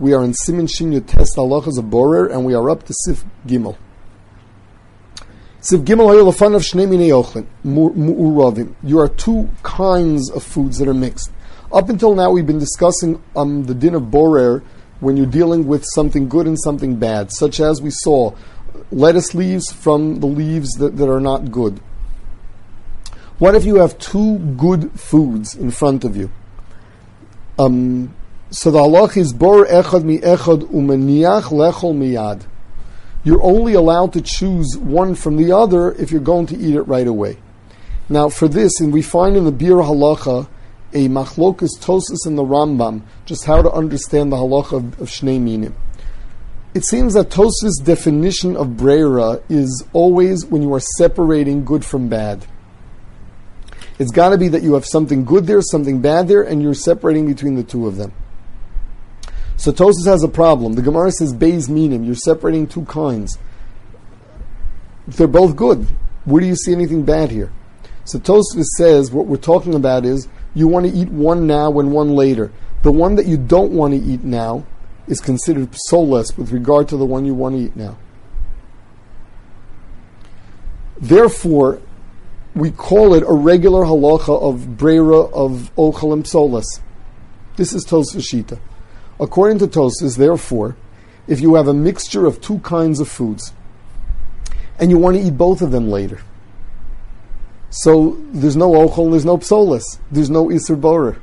We are in Siman Shinya Test Halachas of Borer, and we are up to Sif Gimel. Sif Gimel Hayolafan of Shnei Minei Ochlin, Mu'uravim. You are two kinds of foods that are mixed. Up until now, we've been discussing um, the din of Borer when you're dealing with something good and something bad, such as we saw lettuce leaves from the leaves that, that are not good. What if you have two good foods in front of you? Um, so the halach is bor echad mi echad umaniach lechol miyad. You're only allowed to choose one from the other if you're going to eat it right away. Now, for this, and we find in the Biur Halacha a machlokas tosis in the Rambam, just how to understand the halacha of, of Shnei Minim. It seems that Tosfos' definition of Brera is always when you are separating good from bad. It's got to be that you have something good there, something bad there, and you're separating between the two of them. So Tosfos has a problem. The Gemara says Beis Minim, you're separating two kinds. They're both good, where do you see anything bad here? So Tosfos says what we're talking about is you want to eat one now and one later. The one that you don't want to eat now is considered soulless with regard to the one you want to eat now. Therefore, we call it a regular halacha of brera of ochalim soulless. This is Tosfos Shita. According to Tosfos, therefore, if you have a mixture of two kinds of foods and you want to eat both of them later, so there's no ochel, there's no psolis, there's no iser borer.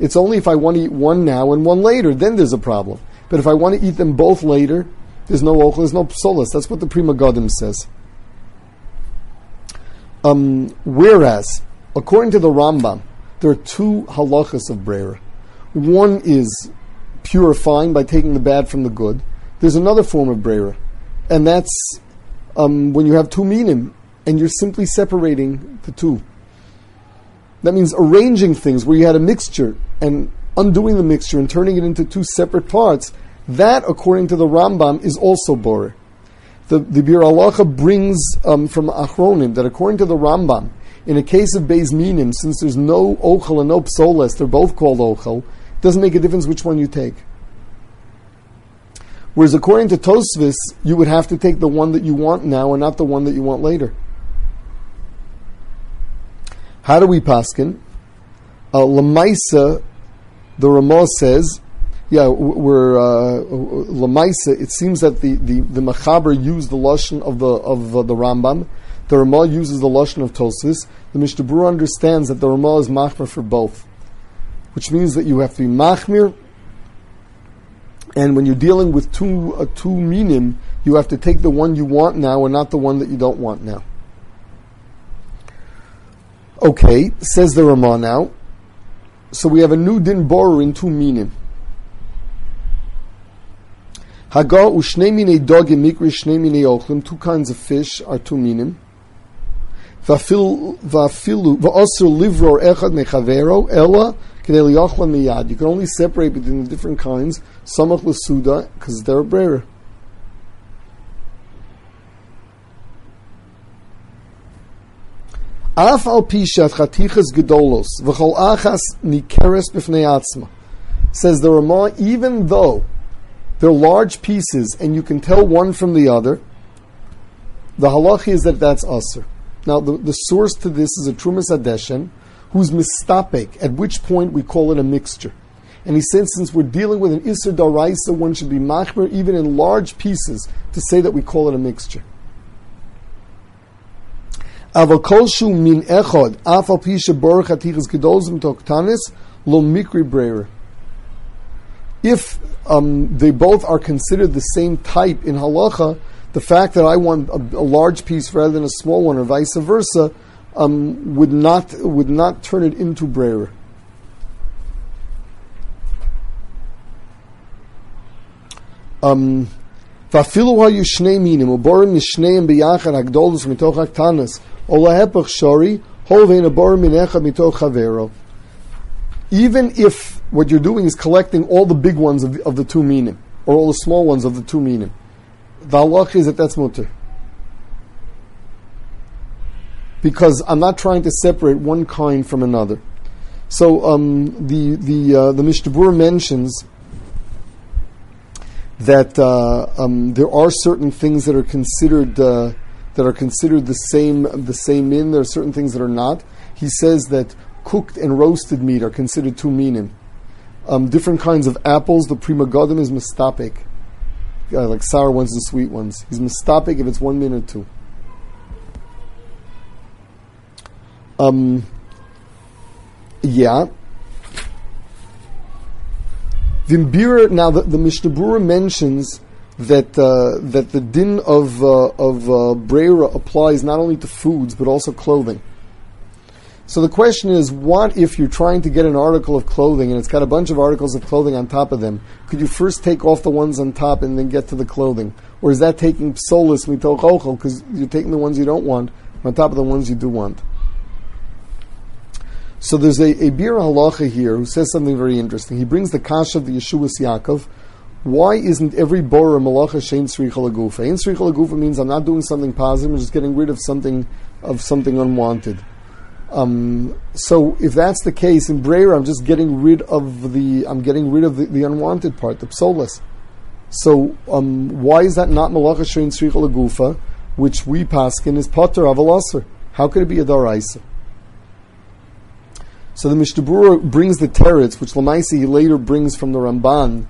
It's only if I want to eat one now and one later, then there's a problem. But if I want to eat them both later, there's no ochel, there's no psolis. That's what the Pri Megadim says. Um, whereas, according to the Rambam, there are two halachas of brera. One is purifying by taking the bad from the good. There's another form of brera, and that's um, when you have two minim and you're simply separating the two. That means arranging things where you had a mixture and undoing the mixture and turning it into two separate parts. That, according to the Rambam, is also borer. The, the Biur Halacha brings um, from Achronim that according to the Rambam, in a case of Beis Minim, since there's no Ochel and no Psoles, they're both called Ochel, doesn't make a difference which one you take. Whereas according to Tosfos, you would have to take the one that you want now and not the one that you want later. How do we paskin? Uh, Lamaisa, the Ramah says, yeah, we're uh, Lamaisa. It seems that the the the Machaber used the lashon of the of uh, the Rambam. The Ramah uses the lashon of Tosfos. The Mishnah understands that the Ramah is machmer for both which means that you have to be machmir. And when you're dealing with two uh, two minim, you have to take the one you want now and not the one that you don't want now. Okay, says the Ramah now. So we have a new din borer in two minim. Haga u'shnei minei dogim mikri shnei minei ochlim. Two kinds of fish are two minim. Vafilu va'asur livror echad mechavero ella you can only separate between the different kinds, samach l'suda, because they're a. Af al pishat chatichas gedolos v'chol achas nikeres b'fnei atzma. Says the Ramah, even though they're large pieces and you can tell one from the other, the halach is that that's usr. Now, the, the source to this is a Trumas Hadeshen, who's mistapek, at which point we call it a mixture. And he said, since we're dealing with an Isser Daraisa, one should be machmer even in large pieces to say that we call it a mixture. Min echod, afal pisha gedolzim toktanis, lo mikri. If um, they both are considered the same type in halacha, the fact that I want a, a large piece rather than a small one, or vice versa, um, would not would not turn it into brer. Um, ואפילו היו שני מינים, ובורם משניהם ביחד הגדולוס מתוך הקטנס, או להפך שורי, הול ואין הבורם מן אחד מתוך חברו. Even if what you're doing is collecting all the big ones of the, of the two minim, or all the small ones of the two minim, the halach is that that's mutter because I'm not trying to separate one kind from another. So um, the the uh, the Mishnah Berurah mentions that uh, um, there are certain things that are considered uh, that are considered the same the same min. There are certain things that are not. He says that cooked and roasted meat are considered two minim. Um, different kinds of apples. The Pri Megadim is mistapik, uh, like sour ones and sweet ones. He's mistapik if it's one min or two. Um, yeah. Vimbira. Now the, the Mishnah Berurah mentions that uh, that the din of uh, of uh, brera applies not only to foods but also clothing. So the question is, what if you're trying to get an article of clothing and it's got a bunch of articles of clothing on top of them? Could you first take off the ones on top and then get to the clothing, or is that taking psolis mitoch because you're taking the ones you don't want on top of the ones you do want? So there's a, a Biur Halacha here who says something very interesting. He brings the Kash of the Yeshuos Yaakov. Why isn't every Bora Malacha Shein Sricha Lagufa? Ein Sricha Lagufa means I'm not doing something positive, I'm just getting rid of something of something unwanted. Um, so if that's the case in Brera, I'm just getting rid of the I'm getting rid of the, the unwanted part, the psolas. So um, why is that not malacha shein sricha lagufa, which we paskin is potter avalasser? How could it be a daraisa? So the Mishnah brings the teretz, which Lamaisi he later brings from the Ramban,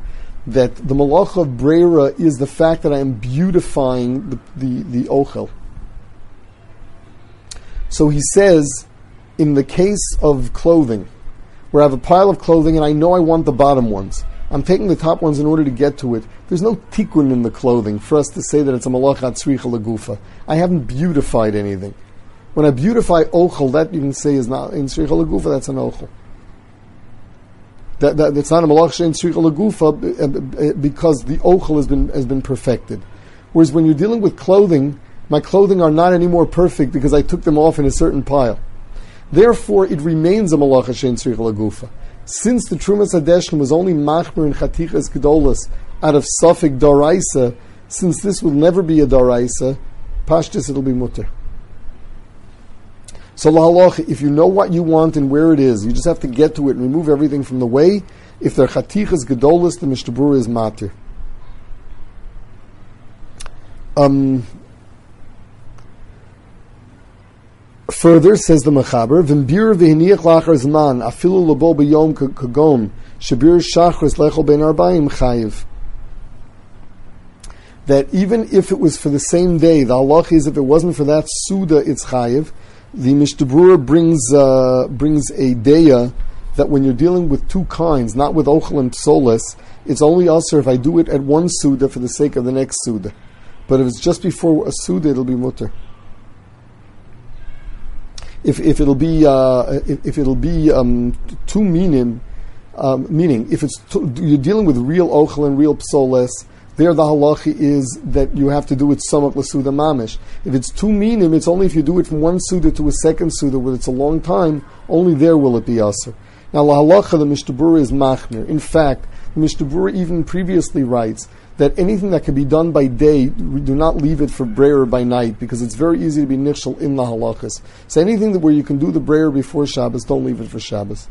that the malacha of Brera is the fact that I am beautifying the, the, the ochel. So he says, in the case of clothing, where I have a pile of clothing and I know I want the bottom ones, I'm taking the top ones in order to get to it. There's no tikkun in the clothing for us to say that it's a malachat tzricha lagufa. I haven't beautified anything. When I beautify ochel, that you can say is not in tzricha lagufa. That's an ochel. That, that, that's not a malach in tzricha lagufa uh, uh, because the ochel has been has been perfected. Whereas when you're dealing with clothing, my clothing are not anymore perfect because I took them off in a certain pile. Therefore, it remains a malacha shein tzrich lagufa. Since the Trumas Hadeshen was only machmer and chatichas gedolas out of suffik daraisa, since this will never be a daraisa, pashtis it'll be mutter. So lahalach, if you know what you want and where it is, you just have to get to it and remove everything from the way. If they're chatichas gedolas, the Mishnah Berurah is matir. Um, Further, says the Mechaber, V'mbir v'hiniach lachar zman, afilu labo b'yom kagon, shabir shachris lechol ben arbaim chayiv. That even if it was for the same day, the halach is if it wasn't for that suda, it's chayiv. The Mishnah Berurah brings uh, brings a daya that when you're dealing with two kinds, not with ochel and psolis, it's only also if I do it at one suda for the sake of the next suda. But if it's just before a suda, it'll be mutter if, if it'll be uh, if, if, it'll be um, two minim, um, meaning if it's you're dealing with real ochel and real psoles, there the halachi is that you have to do it samak lasuda mamish. If it's two minim, it's only if you do it from one suda to a second suda where it's a long time. Only there will it be aser. Now la halacha the Mishnah is machmir. In fact, the Mishnah even previously writes that anything that can be done by day, we do not leave it for brayer by night, because it's very easy to be nichshel in the halachas. So anything that where you can do the brayer before Shabbos, don't leave it for Shabbos.